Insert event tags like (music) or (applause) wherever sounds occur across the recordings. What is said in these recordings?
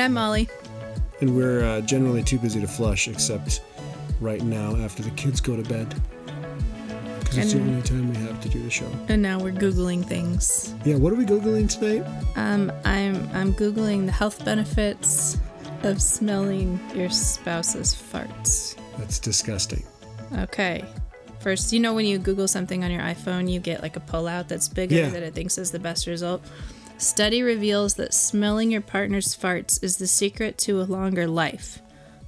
And I'm Molly. and we're uh, generally too busy to flush, except right now after the kids go to bed. Because it's the only time we have to do the show. And now we're Googling things. Yeah, what are we Googling tonight? Um, I'm I'm Googling the health benefits of smelling your spouse's farts. That's disgusting. Okay. First, you know when you Google something on your iPhone, you get like a pullout that's bigger Yeah. that it thinks is the best result. Study reveals that smelling your partner's farts is the secret to a longer life.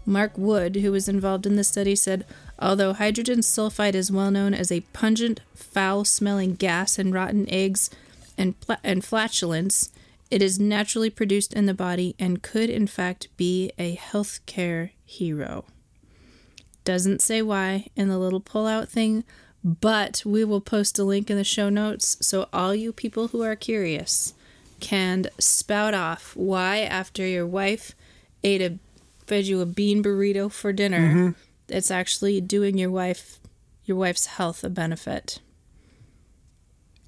Mark Wood, who was involved in the study, said although hydrogen sulfide is well known as a pungent, foul smelling gas in rotten eggs and, and flatulence, it is naturally produced in the body and could, in fact, be a healthcare hero. Doesn't say why in the little pullout thing, but we will post a link in the show notes so all you people who are curious can spout off why after your wife ate a fed you a bean burrito for dinner, it's actually doing your wife your wife's health a benefit.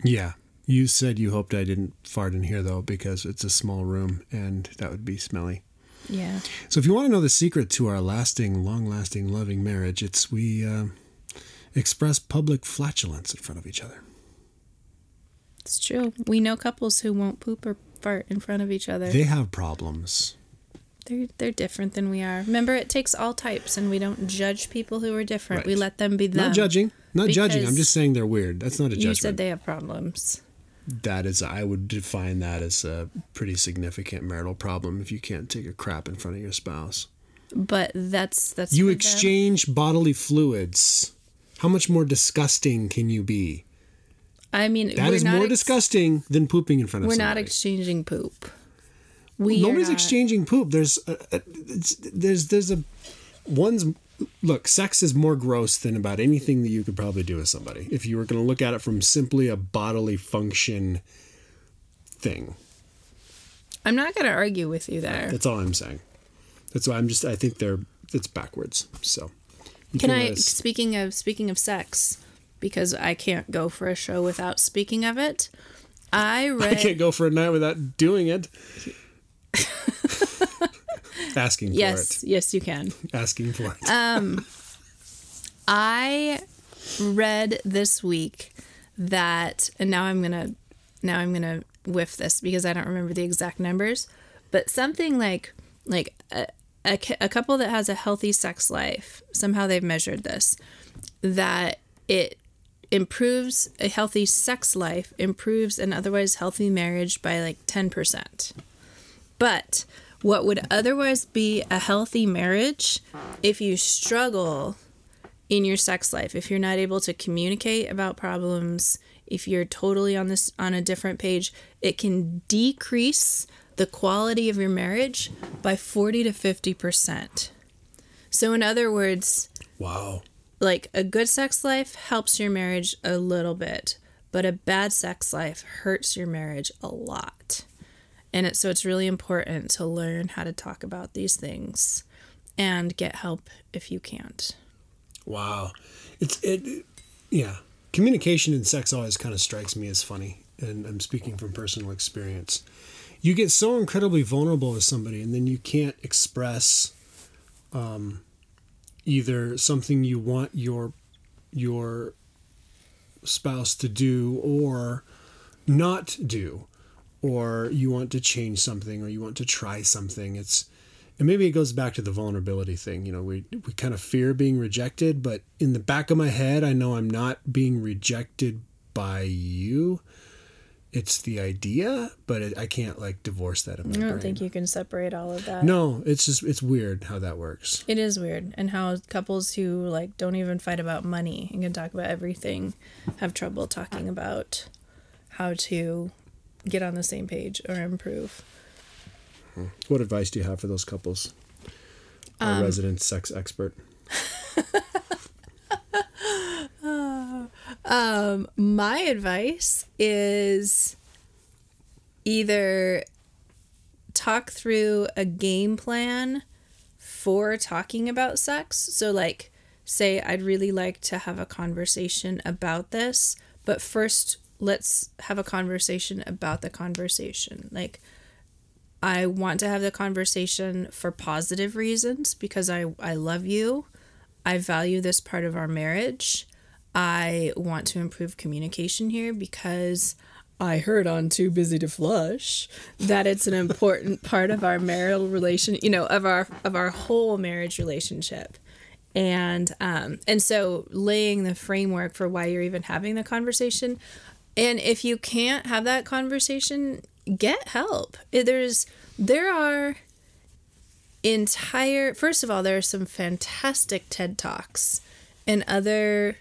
Yeah. You said you hoped I didn't fart in here, though, because it's a small room and that would be smelly. Yeah. So if you want to know the secret to our lasting, long-lasting, loving marriage, it's we uh, express public flatulence in front of each other. It's true. We know couples who won't poop or fart in front of each other. They have problems. They're they're different than we are. Remember, it takes all types, and we don't judge people who are different. We let them be them. Not judging. Not judging. I'm just saying they're weird. That's not a judgment. You said they have problems. that is, I would define that as a pretty significant marital problem if you can't take a crap in front of your spouse. But that's that's You for them. exchange bodily fluids. How much more disgusting can you be? I mean, That is more ex- disgusting than pooping in front of We're somebody. not exchanging poop. We are Nobody's not- exchanging poop. There's a, a, it's, there's there's a one's look. Sex is more gross than about anything that you could probably do with somebody. If you were going to look at it from simply a bodily function thing, I'm not going to argue with you there. that's all I'm saying. That's why I'm just. I think they're it's backwards. So Can I? Speaking of speaking of sex, because I can't go for a show without speaking of it. I (laughs) read. I can't go for a night without doing it. (laughs) Asking for yes, it. yes, you can. Asking for it. um, I read this week that, and now I'm gonna, now I'm gonna whiff this because I don't remember the exact numbers, but something like like a, a, a couple that has a healthy sex life somehow they've measured this that it improves a healthy sex life improves an otherwise healthy marriage by like 10% but what would otherwise be a healthy marriage if you struggle in your sex life if you're not able to communicate about problems if you're totally on this on a different page it can decrease the quality of your marriage by 40 to 50% so in other words wow. Like a good sex life helps your marriage a little bit but a bad sex life hurts your marriage a lot and it, so it's really important to learn how to talk about these things and get help if you can't Wow. It's it yeah. Communication in sex always kind of strikes me as funny, and I'm speaking from personal experience. You get so incredibly vulnerable with somebody and then you can't express um either something you want your your spouse to do or not do or you want to change something or you want to try something. It's and maybe it goes back to the vulnerability thing. You know we we kind of fear being rejected but in the back of my head i know i'm not being rejected by you it's the idea but it, i can't like divorce that I don't brain think you can separate all of that. no it's just it's weird how that works It is weird. And how couples who like don't even fight about money and can talk about everything have trouble talking about how to get on the same page or improve. what advice do you have for those couples our um, resident sex expert (laughs) Um, my advice is either talk through a game plan for talking about sex. So, like, say, I'd really like to have a conversation about this, but first, let's have a conversation about the conversation. Like, I want to have the conversation for positive reasons because I, I love you. I value this part of our marriage. I want to improve communication here because I heard on Too Busy to Flush that it's an important (laughs) part of our marital relation, you know, of our of our whole marriage relationship. And um and so laying the framework for why you're even having the conversation. And if you can't have that conversation, get help. There's there are entire first of all, there are some fantastic TED Talks and other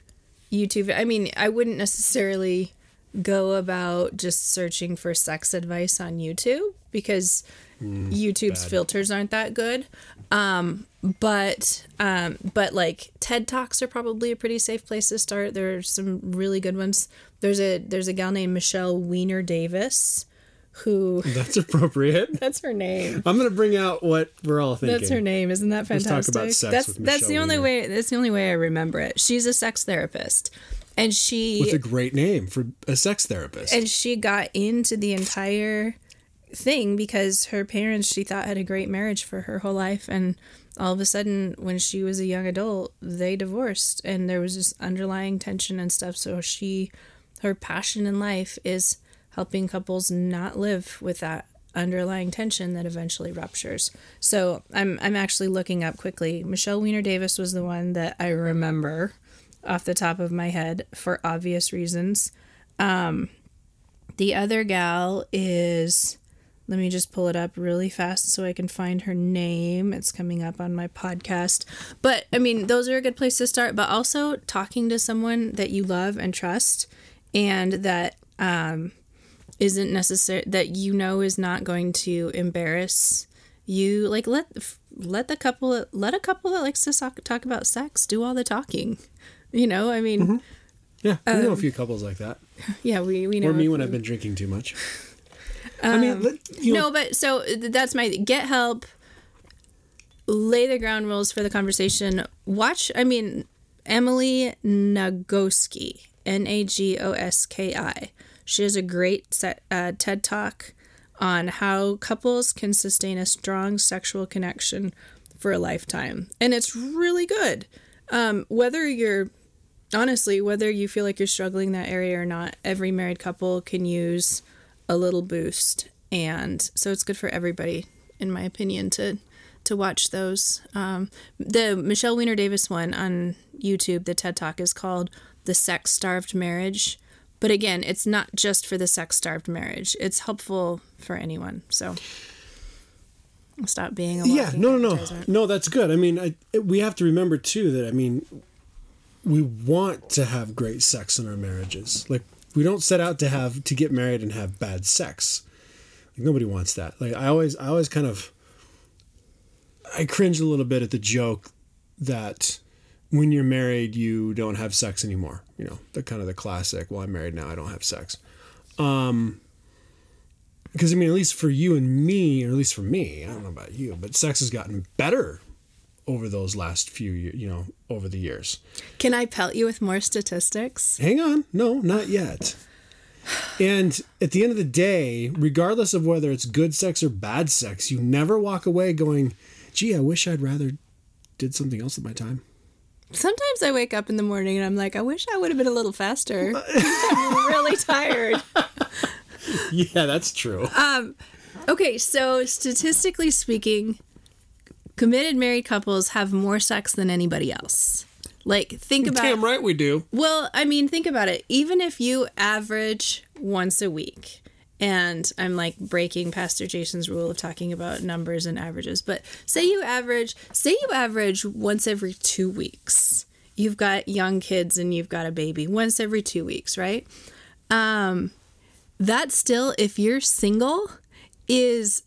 YouTube. I mean, I wouldn't necessarily go about just searching for sex advice on YouTube because mm, YouTube's bad. filters aren't that good. Um, but um, but like TED Talks are probably a pretty safe place to start. There are some really good ones. There's a there's a gal named Michelle Weiner Davis who (laughs) That's appropriate. (laughs) that's her name. I'm gonna bring out what we're all thinking. That's her name. Isn't that fantastic? Let's talk about sex that's with that's the only way that's the only way I remember it. She's a sex therapist and she with a great name for a sex therapist and she got into the entire thing because her parents she thought had a great marriage for her whole life and all of a sudden when she was a young adult they divorced and there was this underlying tension and stuff so she her passion in life is helping couples not live with that underlying tension that eventually ruptures. So I'm I'm actually looking up quickly. Michelle Weiner Davis was the one that I remember off the top of my head for obvious reasons. Um, the other gal is, let me just pull it up really fast so I can find her name. It's coming up on my podcast. But I mean, those are a good place to start, but also talking to someone that you love and trust and that um, isn't necessary, that you know is not going to embarrass you. Like, let let the couple let a couple that likes to talk, talk about sex do all the talking (laughs) you know, I mean, mm-hmm. yeah, we um, know a um, few couples like that. (laughs) Yeah, we we know. Or me when I've been drinking too much. Um, (laughs) I mean, let, you know, no, but so that's my get help. Lay the ground rules for the conversation. Watch. I mean, Emily Nagoski, N A G O S K I. She has a great set, uh, TED talk on how couples can sustain a strong sexual connection for a lifetime, and it's really good. Um, whether you're honestly, whether you feel like you're struggling that area or not, every married couple can use a little boost. And so it's good for everybody, in my opinion, to to watch those. Um, the Michelle Weiner Davis one on YouTube, the TED Talk is called The Sex Starved Marriage. But again, it's not just for the sex starved marriage. It's helpful for anyone. So stop being a yeah no no no no that's good i mean I, we have to remember too that i mean we want to have great sex in our marriages. Like we don't set out to have to get married and have bad sex. Like, nobody wants that. Like I always I always kind of I cringe a little bit at the joke that when you're married you don't have sex anymore. You know, the kind of the classic, well I'm married now, I don't have sex. Um because I mean, at least for you and me, or at least for me, I don't know about you, but sex has gotten better over those last few years, you know over the years. Can i pelt you with more statistics? Hang on. No not yet. And at the end of the day regardless of whether it's good sex or bad sex you never walk away going gee i wish i'd rather did something else with my time sometimes i wake up in the morning and i'm like i wish i would have been a little faster (laughs) i'm really tired yeah that's true um okay so statistically speaking committed married couples have more sex than anybody else. Like think about Damn right we do. Well, I mean, think about it. Even if you average once a week, and I'm like breaking Pastor Jason's rule of talking about numbers and averages, but say you average, say you average once every two weeks. You've got young kids and you've got a baby once every two weeks, right? Um, that still, if you're single, is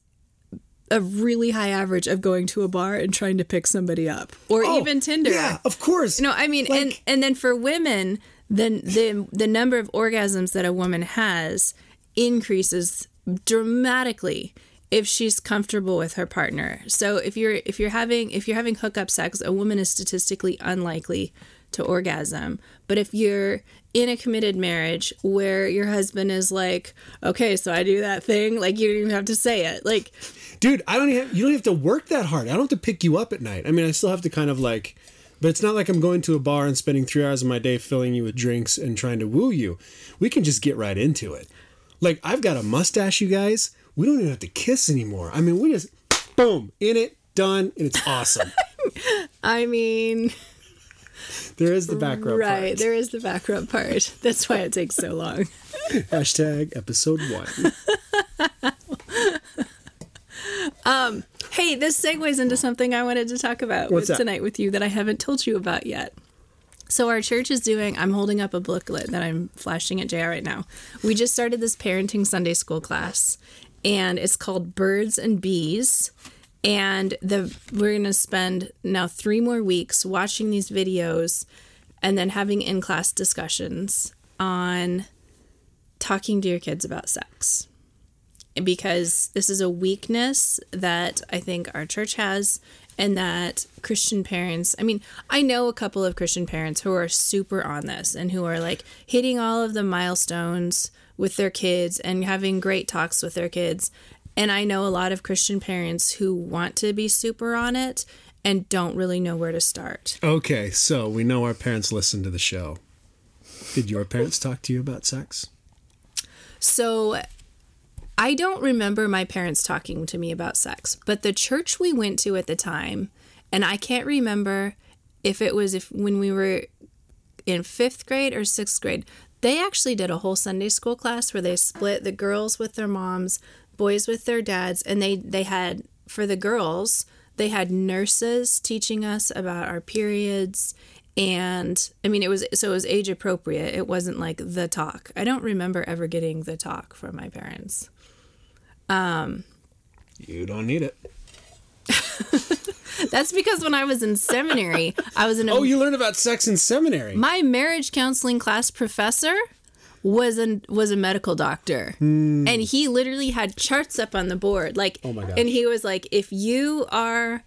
a really high average of going to a bar and trying to pick somebody up or oh, even Tinder. Yeah, of course. No, I mean, like, and and then for women, then the the number of orgasms that a woman has increases dramatically if she's comfortable with her partner. So if you're if you're having if you're having hookup sex, a woman is statistically unlikely to orgasm. But if you're in a committed marriage where your husband is like, okay, so I do that thing, like you don't even have to say it. Like dude, I don't even. have, You don't have to work that hard. I don't have to pick you up at night. I mean, I still have to kind of like. But it's not like I'm going to a bar and spending three hours of my day filling you with drinks and trying to woo you. We can just get right into it. Like I've got a mustache, you guys. We don't even have to kiss anymore. I mean, we just boom in it, done, and it's awesome. (laughs) I mean, there is the back rub right, part. there is the back rub part. That's why it takes so long. (laughs) Hashtag episode one. (laughs) um. Hey, this segues into something I wanted to talk about What's with that? tonight with you that I haven't told you about yet. So our church is doing. I'm holding up a booklet that I'm flashing at JR right now. We just started this parenting Sunday school class, and it's called Birds and Bees. And the we're gonna spend now three more weeks watching these videos, and then having in class discussions on talking to your kids about sex because this is a weakness that I think our church has and that Christian parents, I mean, I know a couple of Christian parents who are super on this and who are like hitting all of the milestones with their kids and having great talks with their kids. And I know a lot of Christian parents who want to be super on it and don't really know where to start. Okay, so we know our parents listen to the show. Did your parents talk to you about sex? So I don't remember my parents talking to me about sex, but the church we went to at the time, and I can't remember if it was if when we were in 5th grade or 6th grade, they actually did a whole Sunday school class where they split the girls with their moms, boys with their dads, and they they had for the girls, they had nurses teaching us about our periods and I mean it was so it was age appropriate. It wasn't like the talk. I don't remember ever getting the talk from my parents. Um, you don't need it. (laughs) That's because when I was in seminary, I was in a Oh, you learned about sex in seminary. my marriage counseling class professor was a was a medical doctor hmm. and he literally had charts up on the board like. Oh my god! and he was like if you are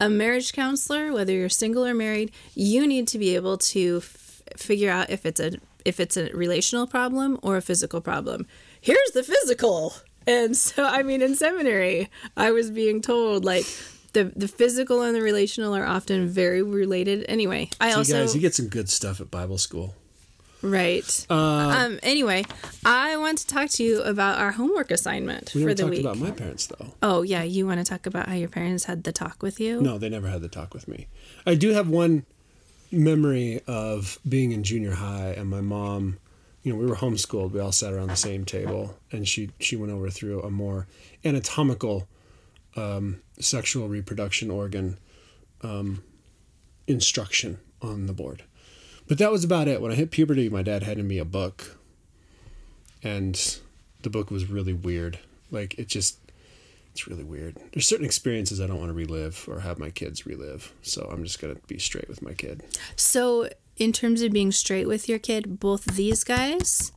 a marriage counselor whether you're single or married you need to be able to f- figure out if it's a if it's a relational problem or a physical problem here's the physical and so i mean in seminary i was being told like the, the physical and the relational are often very related anyway i you also guys, you get some good stuff at Bible school. Right. Uh, um. Anyway, I want to talk to you about our homework assignment we for the talked week. about my parents though. oh yeah, you want to talk about how your parents had the talk with you? No, they never had the talk with me. I do have one memory of being in junior high and my mom, you know, we were homeschooled. We all sat around the same table and she she went over through a more anatomical um, sexual reproduction organ um, instruction on the board. But that was about it. When I hit puberty, my dad handed me a book and the book was really weird. Like it just it's really weird. There's certain experiences I don't want to relive or have my kids relive. So I'm just gonna be straight with my kid. So, in terms of being straight with your kid, both these guys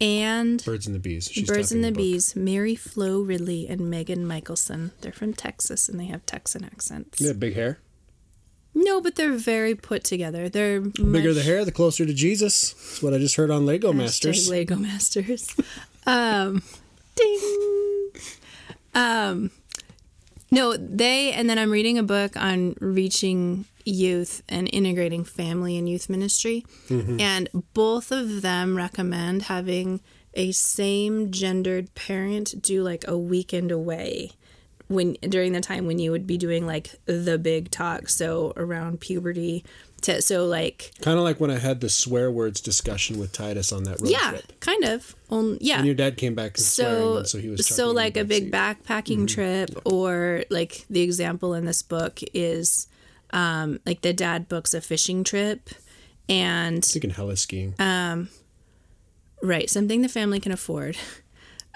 and Birds and the Bees. She's Birds and the book. Bees, Mary Flo Ridley and Megan Michelson. They're from Texas and they have Texan accents. They have big hair. No, but they're very put together. They're Bigger the hair, the closer to Jesus. That's what I just heard on Lego Masters. Lego Masters. um, ding. Um, no, they and then I'm reading a book on reaching youth and integrating family and youth ministry, mm-hmm. and both of them recommend having a same gendered parent do like a weekend away when during the time when you would be doing like the big talk so around puberty to so like Kind of like when I had the swear words discussion with Titus on that road yeah trip. kind of. On yeah. And your dad came back so so he was so like a big backseat. backpacking mm-hmm. trip or like the example in this book is um like the dad books a fishing trip and Thinking heli-skiing. Um, right something the family can afford. (laughs)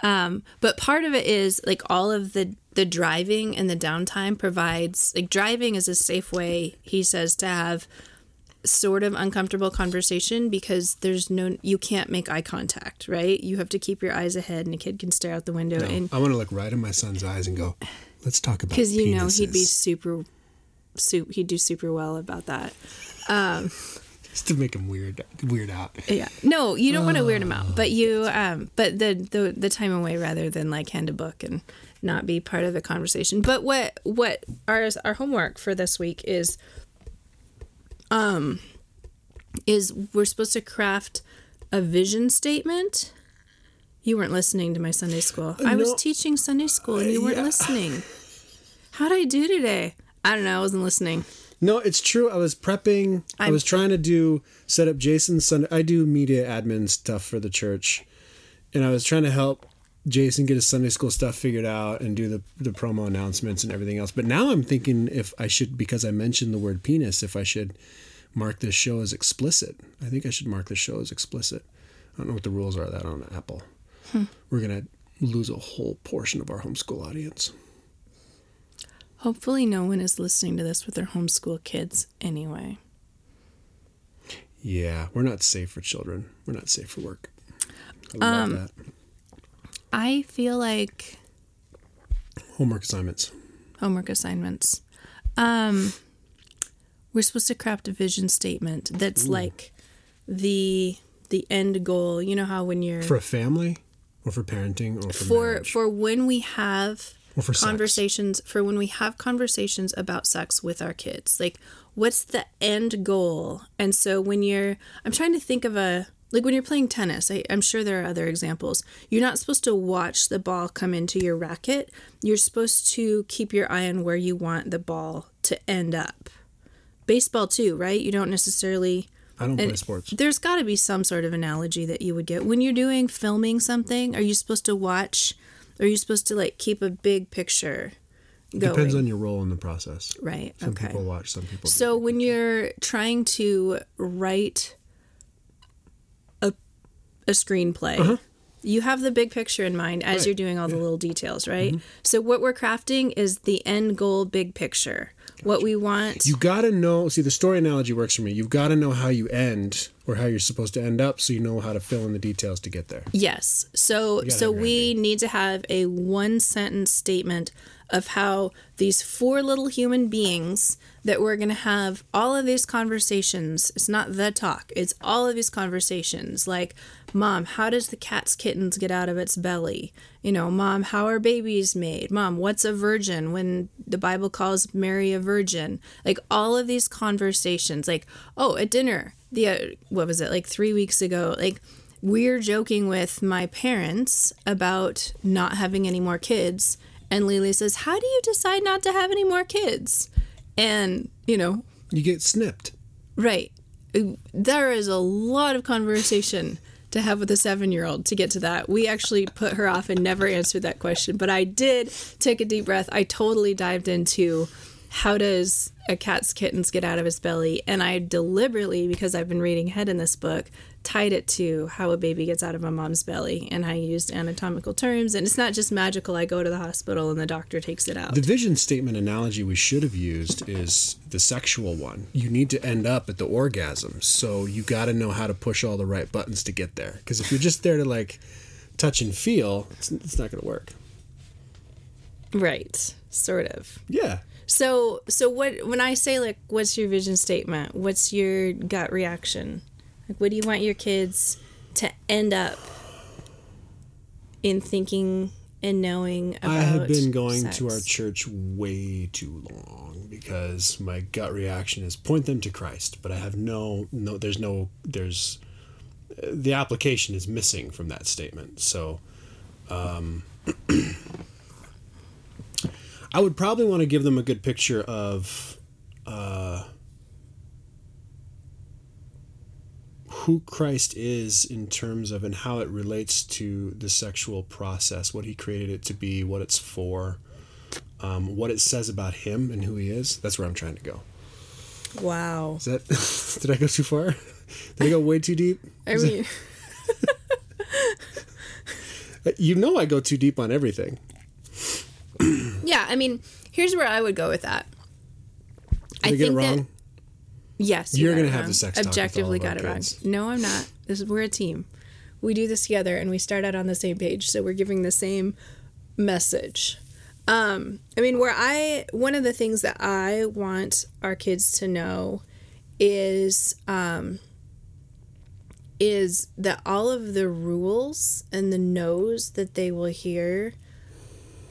Um but part of it is like all of the the driving and the downtime provides like driving is a safe way he says to have sort of uncomfortable conversation because there's no you can't make eye contact right? You have to keep your eyes ahead and a kid can stare out the window and I want to look right in my son's eyes and go, let's talk about because you know he'd be super su- he'd do super well about that Um, (laughs) just to make him weird weird out. yeah no you don't want to weird him out but you um but the, the the time away rather than like hand a book and not be part of the conversation. But what what our our homework for this week is um is we're supposed to craft a vision statement. You weren't listening to my Sunday school. I was no. teaching Sunday school and you weren't Yeah. listening. How'd I do today? I don't know. I wasn't listening. No, it's true. I was prepping. i I'm- was trying to do set up Jason's Sunday. I do media admin stuff for the church, and I was trying to help Jason get his Sunday school stuff figured out and do the the promo announcements and everything else. But now I'm thinking if I should, because I mentioned the word penis, if I should mark this show as explicit. I think I should mark this show as explicit. I don't know what the rules are that on Apple. Hmm. We're gonna lose a whole portion of our homeschool audience. Hopefully, no one is listening to this with their homeschool kids anyway. Yeah, we're not safe for children. We're not safe for work. I love that. I feel like Homework assignments. homework assignments. Um, we're supposed to craft a vision statement that's like the the end goal. You know how when you're For a family or for parenting or for, for marriage? for when we have Or for sex. conversations for when we have conversations about sex with our kids like what's the end goal and so when you're i'm trying to think of a like when you're playing tennis I, i'm sure there are other examples you're not supposed to watch the ball come into your racket you're supposed to keep your eye on where you want the ball to end up baseball too right you don't necessarily I don't play sports. There's got to be some sort of analogy that you would get when you're doing filming something. Are you supposed to watch? Are you supposed to like keep a big picture going? Depends on your role in the process. right. Some okay. people watch, some people So when you're trying to write a a screenplay, you have the big picture in mind as Uh-huh. Right. you're doing all the little details, right? Mm-hmm. So what we're crafting is the end goal big picture. What we want You got to know. See, the story analogy works for me. You've got to know how you end or how you're supposed to end up, so you know how to fill in the details to get there. Yes. So so we need to have a one sentence statement of how these four little human beings that we're going to have all of these conversations. It's not the talk. It's all of these conversations like mom, how does the cat's kittens get out of its belly? You know, mom, how are babies made? Mom, what's a virgin when the Bible calls Mary a virgin? Like all of these conversations like, oh, at dinner, the uh, what was it? Like 3 weeks ago, like we're joking with my parents about not having any more kids and Lily says, "How do you decide not to have any more kids?" And, you know, You get snipped. right. There is a lot of conversation to have with a 7-year-old to get to that. We actually put her off and never answered that question, but I did take a deep breath. I totally dived into how does a cat's kittens get out of his belly and i deliberately because i've been reading Head in this book tied it to how a baby gets out of a mom's belly and i used anatomical terms and it's not just magical i go to the hospital and the doctor takes it out The vision statement analogy we should have used is the sexual one. You need to end up at the orgasm, so you got to know how to push all the right buttons to get there. Because if you're just there to like touch and feel, it's, it's not going to work. right sort of Yeah. so so what when i say like what's your vision statement what's your gut reaction like what do you want your kids to end up in thinking and knowing about I have been going to our church way too long because my gut reaction is point them to Christ, but I have no no there's no there's the application is missing from that statement. So um (clears throat) I would probably want to give them a good picture of uh who Christ is in terms of and how it relates to the sexual process, what he created it to be, what it's for, um, what it says about him and who he is. That's where I'm trying to go. wow Is that (laughs) did I go too far? Did I go way too deep? i mean (laughs) You know I go too deep on everything. yeah i mean here's where i would go with that Did I, get it wrong? that yes you You're got gonna have wrong. the sex objectively got it wrong. no i'm not. This is we're a team. We do this together and we start out on the same page so we're giving the same message. Um i mean where i one of the things that i want our kids to know is um is that all of the rules and the no's that they will hear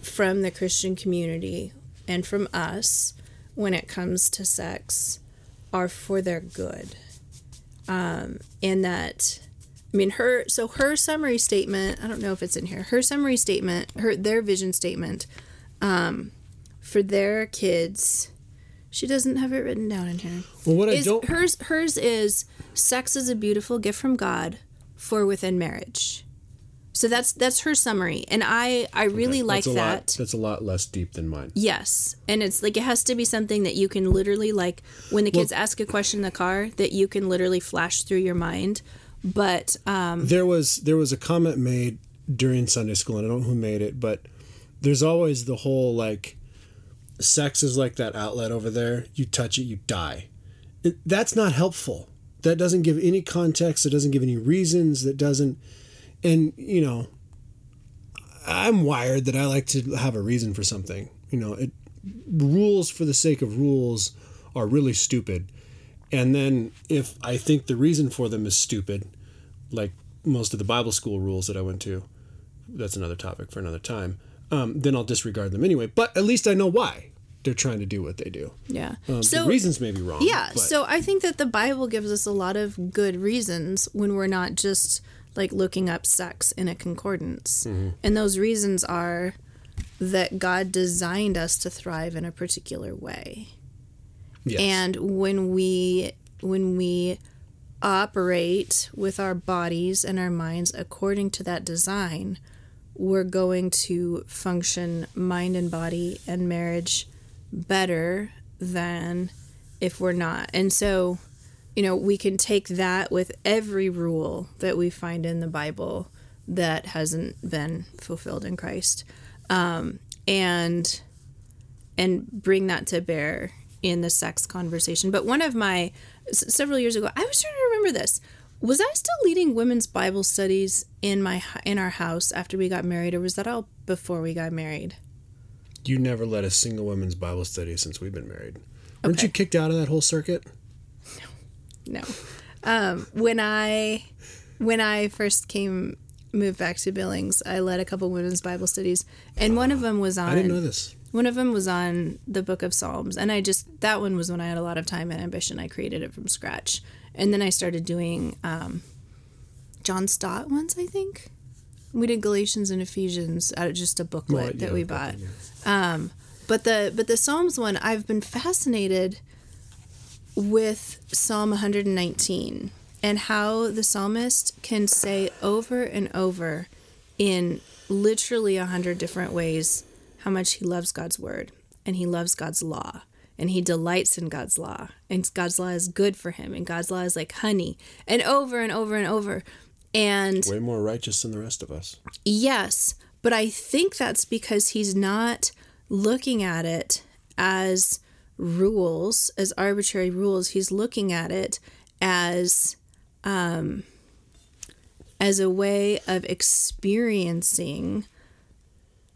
from the Christian community and from us when it comes to sex are for their good. Um, and that, I mean, her, so her summary statement, I don't know if it's in here, her summary statement, her, their vision statement um, for their kids, she doesn't have it written down in here. Well, what I don't hers, hers is sex is a beautiful gift from God for within marriage. So that's that's her summary, and I I really like that's a that. Lot, that's a lot less deep than mine. Yes, and it's like it has to be something that you can literally like when the kids ask a question in the car that you can literally flash through your mind. But um, There was there was a comment made during Sunday school, and I don't know who made it, but there's always the whole like, sex is like that outlet over there. You touch it, you die. It, that's not helpful. That doesn't give any context. It doesn't give any reasons. That doesn't, and you know, I'm wired that I like to have a reason for something. You know, it rules for the sake of rules are really stupid. And then if I think the reason for them is stupid, like most of the Bible school rules that I went to, that's another topic for another time. Um, then I'll disregard them anyway. But at least I know why they're trying to do what they do. yeah, Um, so the reasons may be wrong. yeah, but- so I think that the Bible gives us a lot of good reasons when we're not just like looking up sex in a concordance, Mm-hmm. and those reasons are that God designed us to thrive in a particular way. yes. and when we when we operate with our bodies and our minds according to that design we're going to function mind and body and marriage better than if we're not and so you know we can take that with every rule that we find in the bible that hasn't been fulfilled in christ um, and and bring that to bear in the sex conversation. But one of my s- several years ago, I was trying to remember this. Was I still leading women's Bible studies in my in our house after we got married, or was that all before we got married? you never led a single women's Bible study since we've been married. Weren't you kicked out of that whole circuit? No. Um, when I when I first came moved back to Billings, I led a couple women's Bible studies, and one of them was on. I didn't know this. One of them was on the book of Psalms, and I just that one was when I had a lot of time and ambition. I created it from scratch, and then I started doing um, John Stott ones. I think we did Galatians and Ephesians out of just a booklet Well, that we bought. yeah. But the but the Psalms one, I've been fascinated with Psalm 119 and how the psalmist can say over and over in literally a hundred different ways how much he loves God's word and he loves God's law and he delights in God's law and God's law is good for him and God's law is like honey and over and over and over and Way more righteous than the rest of us. Yes, but I think that's because he's not looking at it as rules, as arbitrary rules. He's looking at it as um, as a way of experiencing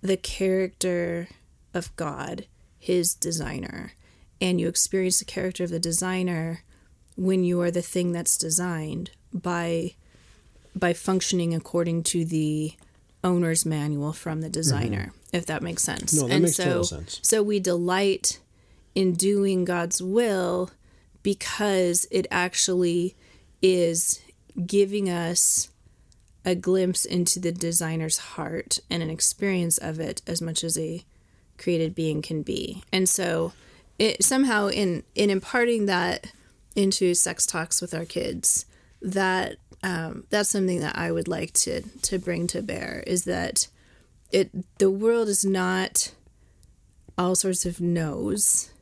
the character of God, his designer. And you experience the character of the designer when you are the thing that's designed by by functioning according to the owner's manual from the designer, if that makes sense. Mm-hmm. No, that makes total sense. So we delight in doing God's will because it actually is giving us a glimpse into the designer's heart and an experience of it as much as a created being can be. And so it somehow in in imparting that into sex talks with our kids, that um, that's something that I would like to to bring to bear is that it the world is not all sorts of no's.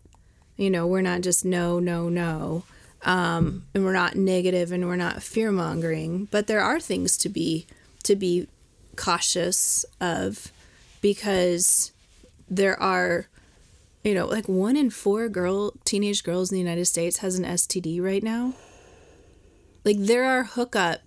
You know, we're not just no, no, no. Um, and we're not negative and we're not fear mongering, but there are things to be to be cautious of because there are you know, like one in four girl teenage girls in the United States has an STD right now. Like there are hookup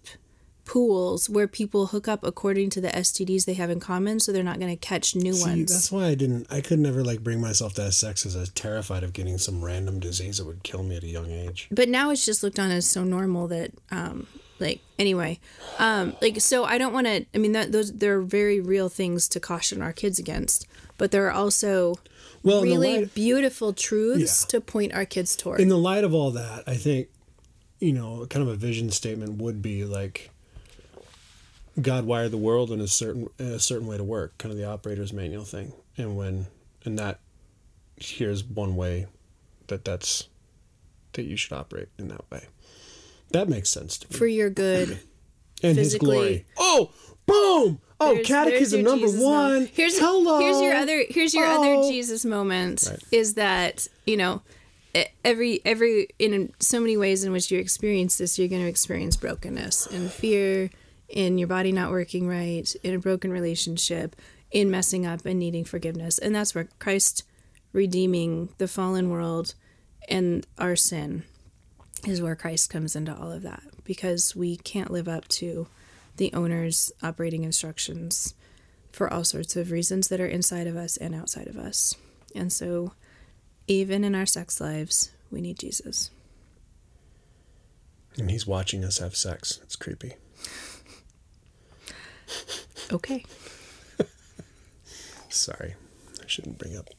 pools where people hook up according to the STDs they have in common, so they're not going to catch new See, ones. that's why I didn't. I could never like bring myself to have sex because I was terrified of getting some random disease that would kill me at a young age. but now it's just looked on as so normal that um, like anyway um like so i don't want to i mean that those they're very real things to caution our kids against but there are also Well, really light- beautiful truths Yeah. to point our kids toward in the light of all that, I think, you know, kind of a vision statement would be like God wired the world in a certain in a certain way to work, kind of the operator's manual thing. And when and that here's one way that that's that you should operate in that way. That makes sense to me. for your good (clears throat) and his glory. Oh, boom! Oh, There's- catechism there's number Jesus one. moment. Here's Hello. here's your other here's your Oh. other Jesus moment Right. is that you know every every in so many ways in which you experience this you're going to experience brokenness and fear in your body not working right in a broken relationship in messing up and needing forgiveness and that's where Christ redeeming the fallen world and our sin is where Christ comes into all of that because we can't live up to the owner's operating instructions for all sorts of reasons that are inside of us and outside of us. And so, even in our sex lives, we need Jesus. And he's watching us have sex. It's creepy. Okay. (laughs) Sorry, I shouldn't bring up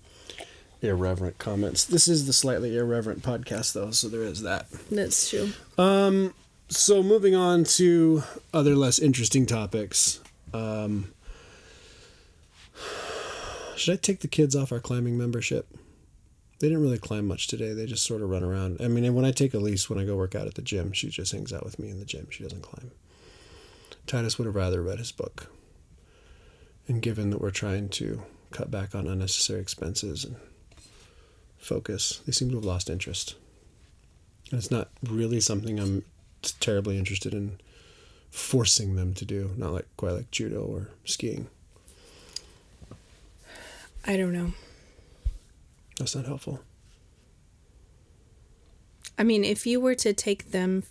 irreverent comments. This is the slightly irreverent podcast, though, so there is that. That's true. Um, so, moving on to other less interesting topics. Um, (sighs) should I take the kids off our climbing membership? They didn't really climb much today. They just sort of run around. I mean, when I take Elise, when I go work out at the gym, she just hangs out with me in the gym. She doesn't climb. Titus would have rather read his book. And given that we're trying to cut back on unnecessary expenses and focus, they seem to have lost interest. And it's not really something I'm terribly interested in forcing them to do. Not like quite like judo or skiing. I don't know. That's not helpful. I mean, if you were to take them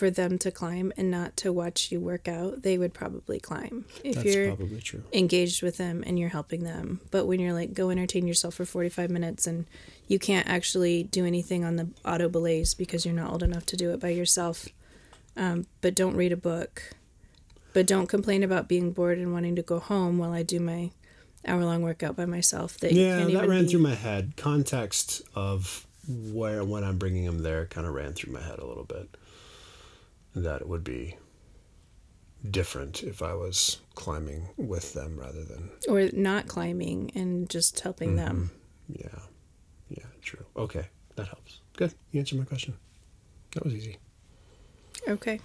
for them to climb and not to watch you work out, they would probably climb. If That's you're probably true. engaged with them and you're helping them. But when you're like, go entertain yourself for 45 minutes and you can't actually do anything on the auto belays because you're not old enough to do it by yourself, um, but don't read a book, but don't complain about being bored and wanting to go home while I do my hour long workout by myself. That Yeah, that ran be- through my head. Context of where when I'm bringing them there kind of ran through my head a little bit. That it would be different if I was climbing with them rather than or not climbing and just helping them. Mm-hmm. yeah, yeah, true. Okay, that helps. Good, you answered my question. That was easy. Okay.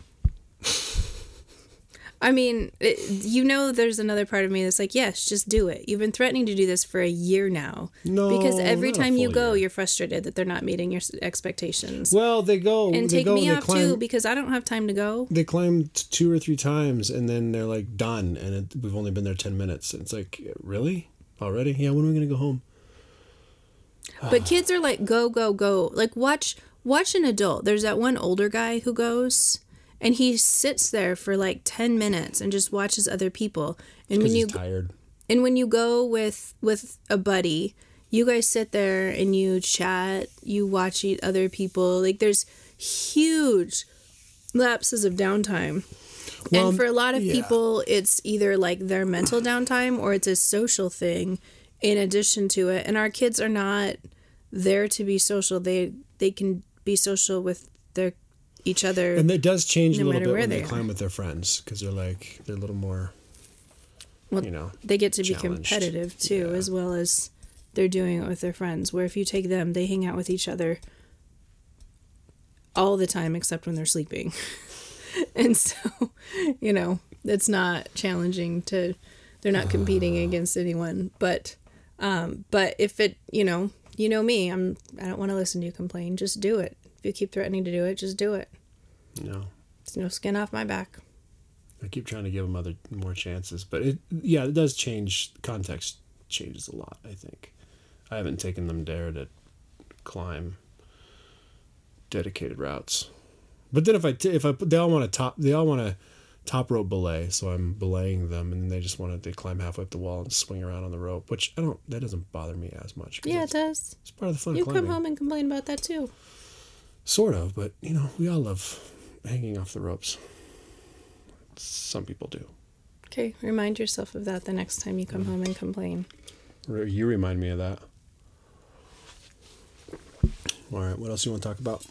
I mean, it, you know, there's another part of me that's like, yes, just do it. You've been threatening to do this for a year now. No, because every time you go, year. you're frustrated that they're not meeting your expectations. Well, they go and they take go, me out climb, too because I don't have time to go. they climb t- two or three times and then they're like done and it, we've only been there 10 minutes it's like really already yeah when are we gonna go home But kids are like, go, go, go. Like watch, watch an adult. There's that one older guy who goes, and he sits there for like ten minutes and just watches other people. And when you tired. and when you go with with a buddy you guys sit there and you chat you watch eat other people. Like there's huge lapses of downtime. Well, and for a lot of yeah. people it's either like their mental downtime or it's a social thing in addition to it. And our kids are not there to be social. They they can be social with their each other and it does change a little bit when they, they climb with their friends because they're like they're a little more Well, you know they get to be competitive too, Yeah. as well as they're doing it with their friends. Where if you take them, they hang out with each other all the time except when they're sleeping. (laughs) and so, you know, it's not challenging to they're not competing against anyone, but um but if it, you know, you know me, I'm I don't want to listen to you complain. Just do it. If you keep threatening to do it, just do it. No. It's no skin off my back. i keep trying to give them other more chances but it yeah it does change context changes a lot i think i haven't taken them there to climb dedicated routes but then if i t- if i they all want to top they all want to top rope belay so i'm belaying them and they just want to they climb halfway up the wall and swing around on the rope which i don't that doesn't bother me as much Yeah, it does. it's part of the fun You come home and complain about that too. Sort of but you know we all love hanging off the ropes some people do. Okay, remind yourself of that the next time you come Mm. home and complain. You remind me of that. All right, what else you want to talk about?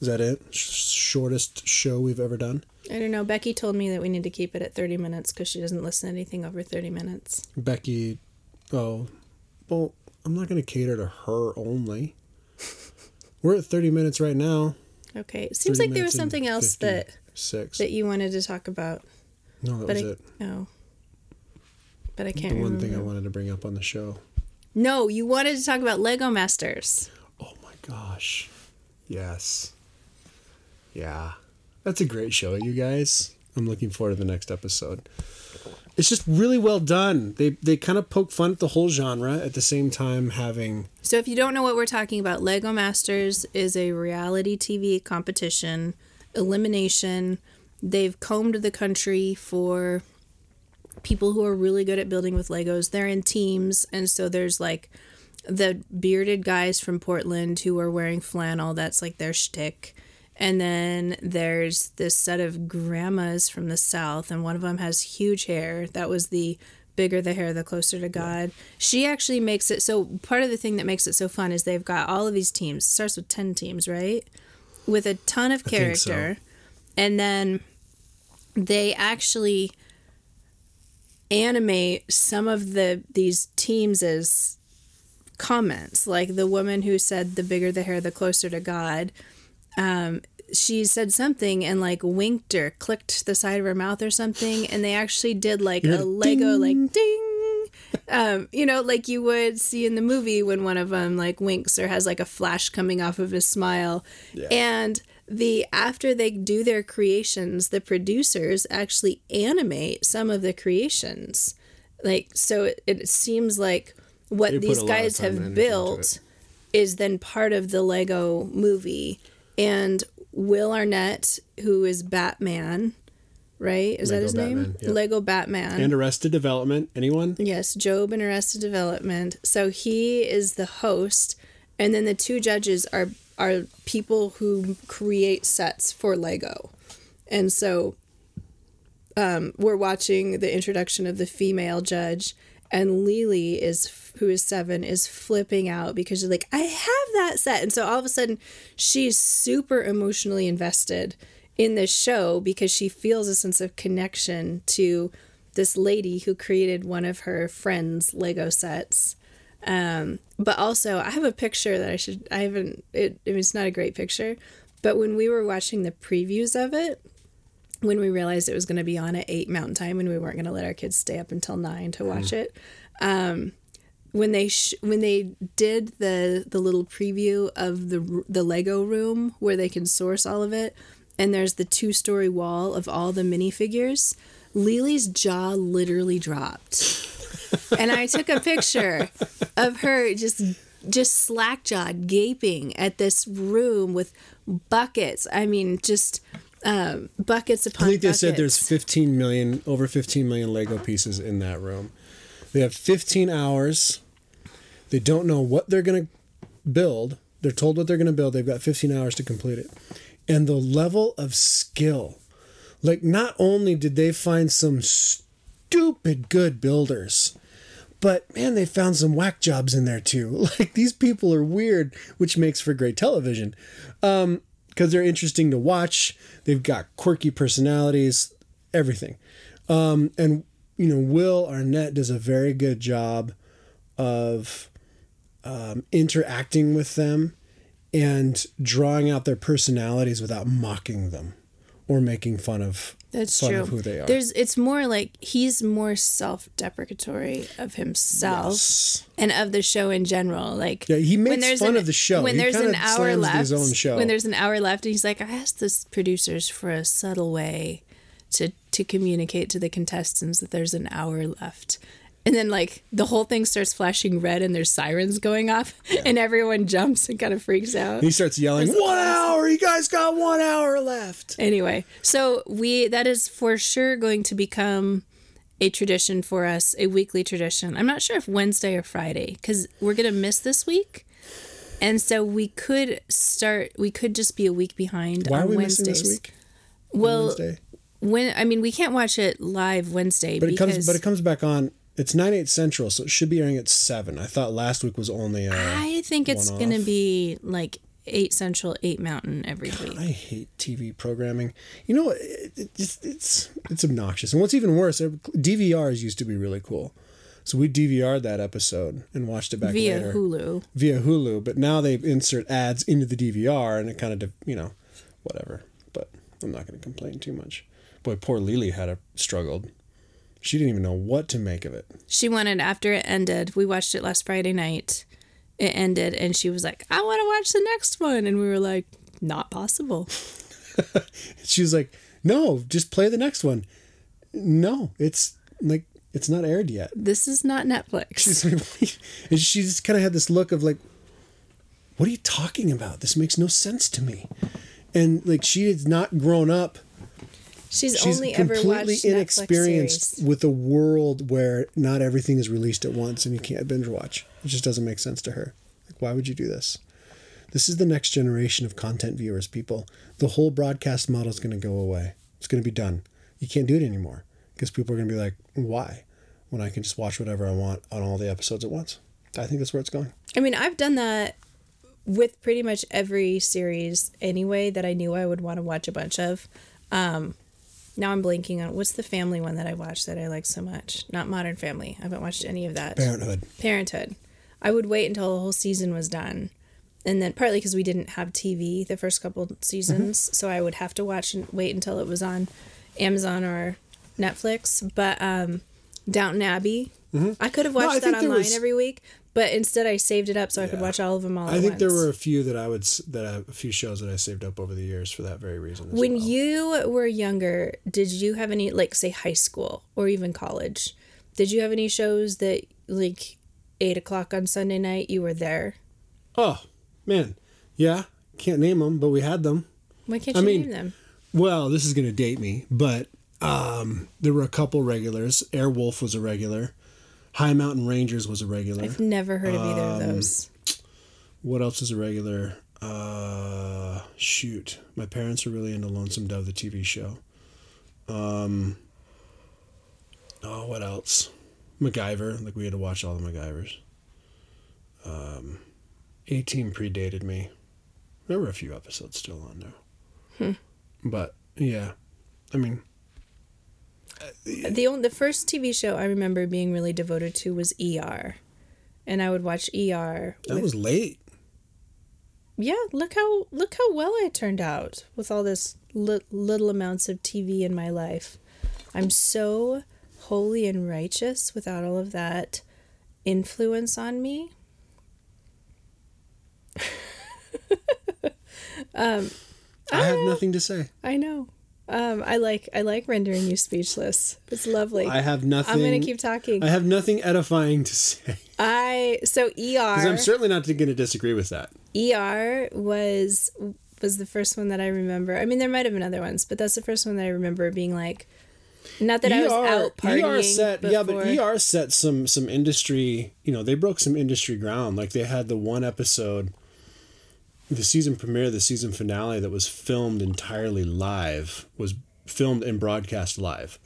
Is that it? Sh- shortest show we've ever done? I don't know. Becky told me that we need to keep it at 30 minutes because she doesn't listen to anything over 30 minutes. Becky, oh, well, I'm not going to cater to her only. We're at 30 minutes right now. Okay. It seems like there was something else that, 56. that you wanted to talk about. no, that But was I, it. no. But I can't remember. one remember. thing I wanted to bring up on the show. No, you wanted to talk about Lego Masters. Oh my gosh. Yes. Yeah. That's a great show, you guys. I'm looking forward to the next episode. It's just really well done. They they kind of poke fun at the whole genre at the same time having So if you don't know what we're talking about, Lego Masters is a reality TV competition, elimination. They've combed the country for people who are really good at building with Legos. They're in teams, and so there's like the bearded guys from Portland who are wearing flannel. That's like their shtick. And then there's this set of grandmas from the south, and one of them has huge hair. That was the bigger the hair, the closer to God. She actually makes it so. Part of the thing that makes it so fun is they've got all of these teams. It starts with ten teams, right? With a ton of think so. character, and then they actually animate some of the these teams as comments like the woman who said the bigger the hair the closer to god um she said something and like winked or clicked the side of her mouth or something and they actually did like a lego ding. like ding. Um you know like you would see in the movie when one of them like winks or has like a flash coming off of his smile. And the after they do their creations the producers actually animate some of the creations. Like so it, it seems like what They these a lot of guys have built is then part of the lego movie and will arnett who is batman right is that Lego his name yep. lego batman and Arrested Development. Anyone? Yes, Gob in Arrested Development. So he is the host, and then the two judges are are people who create sets for Lego, and so um, we're watching the introduction of the female judge, and Lily is who is seven is flipping out because she's like, I have that set, and so all of a sudden she's super emotionally invested in this show because she feels a sense of connection to this lady who created one of her friends' Lego sets. Um, but also, I have a picture that I should. I haven't. It. I mean, it's not a great picture, but when we were watching the previews of it, when we realized it was going to be on at eight Mountain Time, and we weren't going to let our kids stay up until nine to watch it, um, when they sh- when they did the the little preview of the the Lego room where they can source all of it, and there's the two story wall of all the minifigures, Lily's jaw literally dropped, (laughs) and I took a picture of her just just slack jawed, gaping at this room with buckets. I mean, just um, buckets I upon think they buckets. said there's 15 million, over 15 million Lego pieces in that room. They have 15 hours. They don't know what they're going to build. They're told what they're going to build. They've got 15 hours to complete it. And the level of skill. Like, not only did they find some stupid good builders, but man, they found some whack jobs in there too. (laughs) Like, these people are weird, which makes for great television because they're interesting to watch. They've got quirky personalities, everything. Um, and you know, Will Arnett does a very good job of um, interacting with them and drawing out their personalities without mocking them or making fun of That's true. who they are. There's it's more like he's more self-deprecatory of himself Yes. and of the show in general. Like Yeah, he makes fun an- of the show. When He there's an hour left, his own show. when there's an hour left, and he's like, I asked the producers for a subtle way to to communicate to the contestants that there's an hour left. And then like the whole thing starts flashing red and there's sirens going off and everyone jumps and kind of freaks out. he starts yelling, "One hour! You guys got one hour left." Anyway, so we that is for sure going to become a tradition for us, a weekly tradition. I'm not sure if Wednesday or Friday because we're gonna miss this week, and so we could start. We could just be a week behind Why on are we Wednesdays. missing this week? Well, Wednesday? when I mean we can't watch it live Wednesday But it comes but it comes back on. It's nine eight central, so it should be airing at seven. I thought last week was only. Uh, I think it's one gonna be like eight central, eight mountain every week. I hate TV programming. You know, it, it, it's it's it's obnoxious. And what's even worse, DVRs used to be really cool. So we DVR'd that episode and watched it back via later Hulu. via Hulu. But now they insert ads into the DVR, and it kind of you know, whatever. But I'm not going to complain too much. Boy, poor Lily had a struggled. She didn't even know what to make of it. She wanted after it ended. We watched it last Friday night. It ended, and she was like, "I want to watch the next one," and we were like, "Not possible." (laughs) She was like, "No, just play the next one." No, it's like it's not aired yet. This is not Netflix. (laughs) She's like, and she just kind of had this look of like, "What are you talking about? This makes no sense to me." And like she has not grown up. She's, She's only ever completely inexperienced with a world where not everything is released at once and you can't binge watch. It just doesn't make sense to her. Like, why would you do this? This is the next generation of content viewers, people. The whole broadcast model is going to go away. It's going to be done. You can't do it anymore because people are going to be like, why? When I can just watch whatever I want on all the episodes at once. I think that's where it's going. I mean, I've done that with pretty much every series anyway that I knew I would want to watch a bunch of. Um, now I'm blanking on what's the family one that I watched that I like so much. Not Modern Family. I haven't watched any of that. Parenthood. Parenthood. I would wait until the whole season was done. And then partly because we didn't have TV the first couple seasons, so I would have to watch and wait until it was on Amazon or Netflix. But um, Downton Abbey, I could have Mm-hmm. No, watched that online was- every week, but instead I saved it up so I could watch all of them all. I think there were a few that I would that I, a few shows that I saved up over the years for that very reason. When well. you were younger, did you have any like say high school or even college? Did you have any shows that like eight o'clock on Sunday night you were there? oh man, yeah, can't name them, but we had them. Why can't I you mean, name them? Well, this is going to date me, but um, there were a couple regulars. Airwolf was a regular. High Mountain Rangers was a regular. I've never heard of either Um, of those. What else is a regular? Uh, shoot, my parents are really into Lonesome Dove, the TV show. Um, oh, what else? MacGyver. Like we had to watch all the MacGyvers. Um, 18 predated me. There were a few episodes still on there. But yeah, I mean, The only the first TV show I remember being really devoted to was ER, and I would watch ER. that with- was late. yeah. Look how look how well I turned out with all this li- little amounts of TV in my life. I'm so holy and righteous without all of that influence on me. (laughs) I have nothing to say. I know. Um, I like I like rendering you speechless. It's lovely. I have nothing. I'm gonna keep talking. I have nothing edifying to say. I so Because (laughs) ER I'm certainly not going to disagree with that. ER was was the first one that I remember. I mean, there might have been other ones, but that's the first one that I remember being like. Not that I was out partying ER set, before. yeah, but ER set some some industry. You know, they broke some industry ground. Like they had the one episode, the season premiere, the season finale that was filmed entirely live was filmed and broadcast live.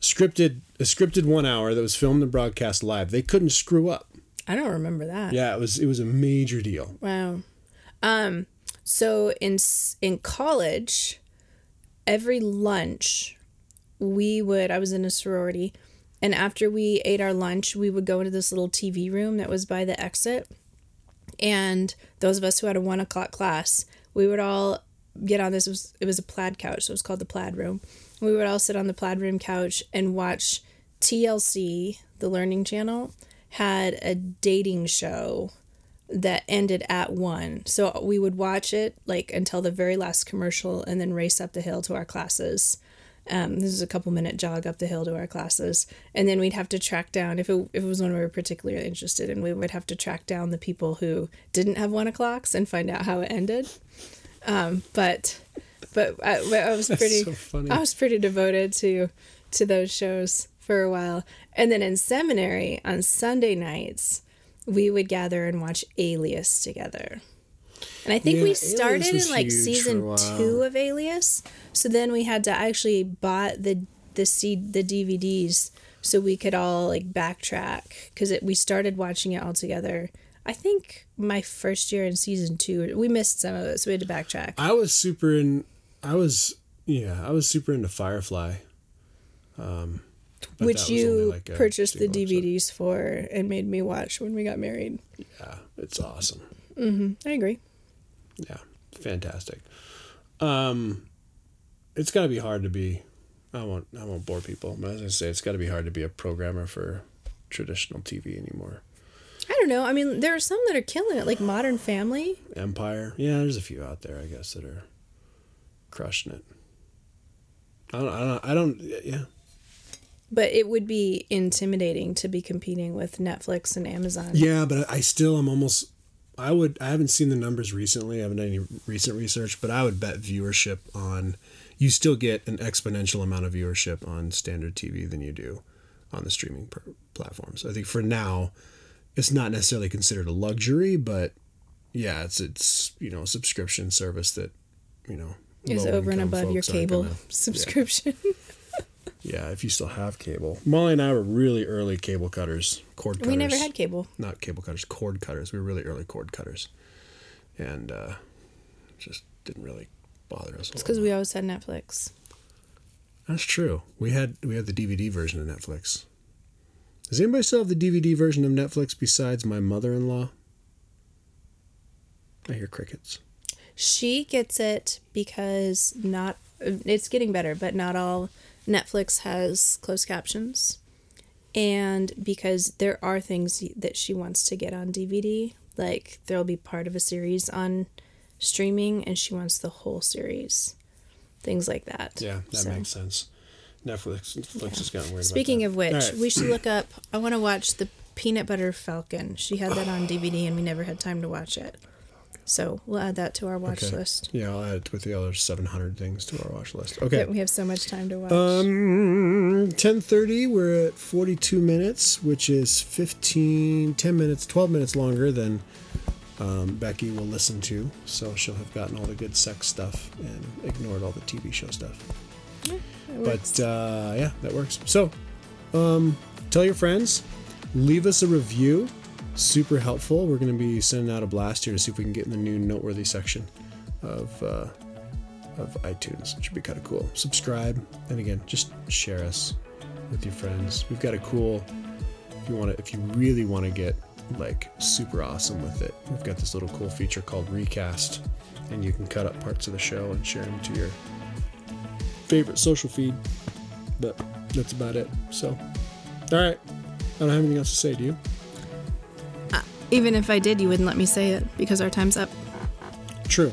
Scripted, a scripted one hour that was filmed and broadcast live. They couldn't screw up. I don't remember that. Yeah, it was it was a major deal. Wow. Um. So in in college, every lunch, we would. I was in a sorority, and after we ate our lunch, we would go into this little TV room that was by the exit. And those of us who had a one o'clock class, we would all get on this. It was, it was a plaid couch, so it was called the plaid room. We would all sit on the plaid room couch and watch TLC, the Learning Channel, had a dating show that ended at one. So we would watch it like until the very last commercial and then race up the hill to our classes. Um, this is a couple minute jog up the hill to our classes, and then we'd have to track down if it, if it was one we were particularly interested in. We would have to track down the people who didn't have one o'clocks and find out how it ended. Um, but but I, I was pretty so. I was pretty devoted to to those shows for a while, and then in seminary on Sunday nights we would gather and watch Alias together. And I think Yeah, we started in like huge for a season two of Alias, So then we had to actually bought the the C the DVDs so we could all like backtrack because we started watching it all together. I think my first year in season two, we missed some of it, so we had to backtrack. I was super in. I was yeah. I was super into Firefly. Um, Which that was only you like purchased the single episode. DVDs for and made me watch when we got married. Yeah, it's awesome. I agree. Yeah, fantastic. Um, it's got to be hard to be. I won't. I won't bore people. But as I say, it's got to be hard to be a programmer for traditional TV anymore. I don't know. I mean, there are some that are killing it, like Modern Family. Empire. Yeah, there's a few out there, I guess, that are crushing it. I don't. I don't. I don't. Yeah. But it would be intimidating to be competing with Netflix and Amazon. Yeah, but I still am almost. I would. I haven't seen the numbers recently. I haven't done any recent research, but I would bet viewership on. You still get an exponential amount of viewership on standard TV than you do on the streaming platforms. I think for now, it's not necessarily considered a luxury, but yeah, it's it's you know a subscription service that you know Is over and above your cable gonna- subscription. Yeah, (laughs) if you still have cable. Molly and I were really early cable cutters, cord cutters. we never had cable. not cable cutters, cord cutters. We were really early cord cutters, and uh, just didn't really bother us. It's because we always had Netflix. That's true. We had we had the DVD version of Netflix. Does anybody still have the DVD version of Netflix besides my mother-in-law? I hear crickets. She gets it because not it's getting better, but not all Netflix has closed captions. And because there are things that she wants to get on DVD, like there'll be part of a series on streaming and she wants the whole series. Things like that. Yeah, that So- makes sense. Netflix Netflix has gotten weird. Speaking of which, right. we should look (clears throat) up I want to watch the Peanut Butter Falcon. She had that on DVD and we never had time to watch it. So we'll add that to our watch Okay. list. Yeah, I'll add it with the other 700 things to our watch list. Okay. We have so much time to watch. Um, 10:30. We're at 42 minutes, which is 15, 10 minutes, 12 minutes longer than um, Becky will listen to. So she'll have gotten all the good sex stuff and ignored all the TV show stuff. But uh, yeah, that works. So, um, tell your friends, leave us a review. Super helpful. We're going to be sending out a blast here to see if we can get in the new noteworthy section of uh, of iTunes. It should be kind of cool. Subscribe, and again, just share us with your friends. We've got a cool. If you want to, if you really want to get like super awesome with it, we've got this little cool feature called Recast, and you can cut up parts of the show and share them to your favorite social feed. But that's about it. So, all right. I don't have anything else to say. Do you? Even if I did, you wouldn't let me say it because our time's up. True.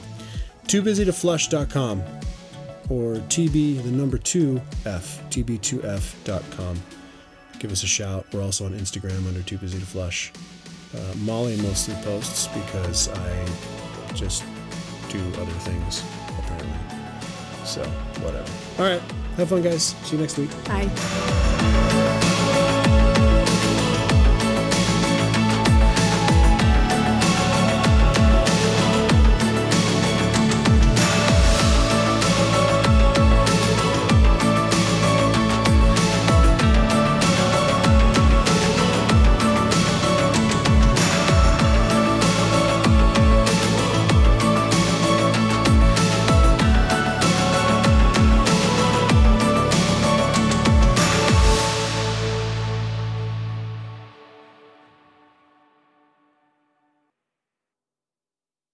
Too busy to flush.com or TB, the number two F, TB2F.com. Give us a shout. We're also on Instagram under Too Busy to Flush. Uh, Molly mostly posts because I just do other things, apparently. So, whatever. All right. Have fun, guys. See you next week. Bye.